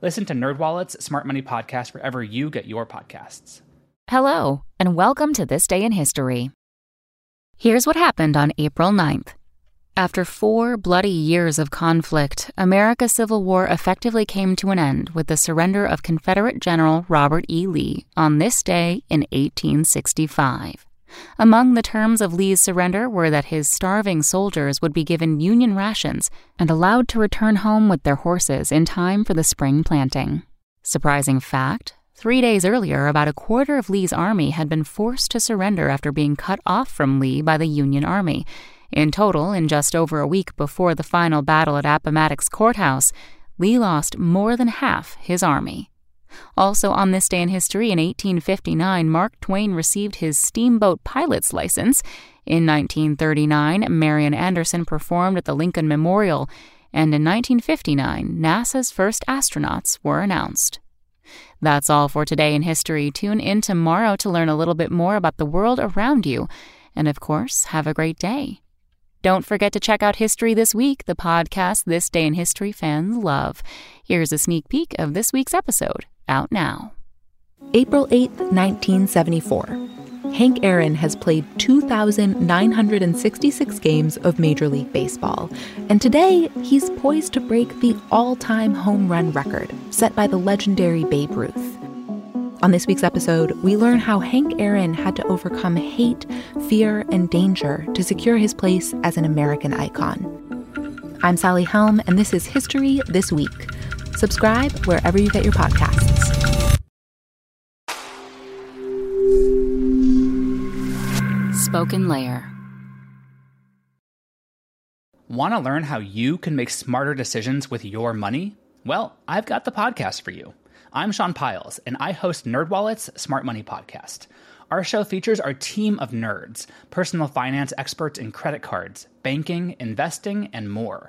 Listen to NerdWallet's Smart Money Podcast wherever you get your podcasts. Hello, and welcome to This Day in History. Here's what happened on April 9th. After four bloody years of conflict, America's Civil War effectively came to an end with the surrender of Confederate General Robert E. Lee on this day in 1865. Among the terms of Lee's surrender were that his starving soldiers would be given Union rations and allowed to return home with their horses in time for the spring planting. Surprising fact three days earlier, about a quarter of Lee's army had been forced to surrender after being cut off from Lee by the Union Army. In total, in just over a week before the final battle at Appomattox Courthouse, Lee lost more than half his army. Also, on this day in history, in 1859, Mark Twain received his steamboat pilot's license. In 1939, Marian Anderson performed at the Lincoln Memorial. And in 1959, NASA's first astronauts were announced. That's all for today in history. Tune in tomorrow to learn a little bit more about the world around you. And of course, have a great day. Don't forget to check out History This Week, the podcast This Day in History fans love. Here's a sneak peek of this week's episode out now. April 8, 1974. Hank Aaron has played 2,966 games of Major League Baseball, and today he's poised to break the all time home run record set by the legendary Babe Ruth. On this week's episode, we learn how Hank Aaron had to overcome hate, fear, and danger to secure his place as an American icon. I'm Sally Helm, and this is History This Week Subscribe wherever you get your podcasts. Spoken Layer. Want to learn how you can make smarter decisions with your money? Well, I've got the podcast for you. I'm Sean Pyles, and I host NerdWallet's Smart Money Podcast. Our show features our team of nerds, personal finance experts in credit cards, banking, investing, and more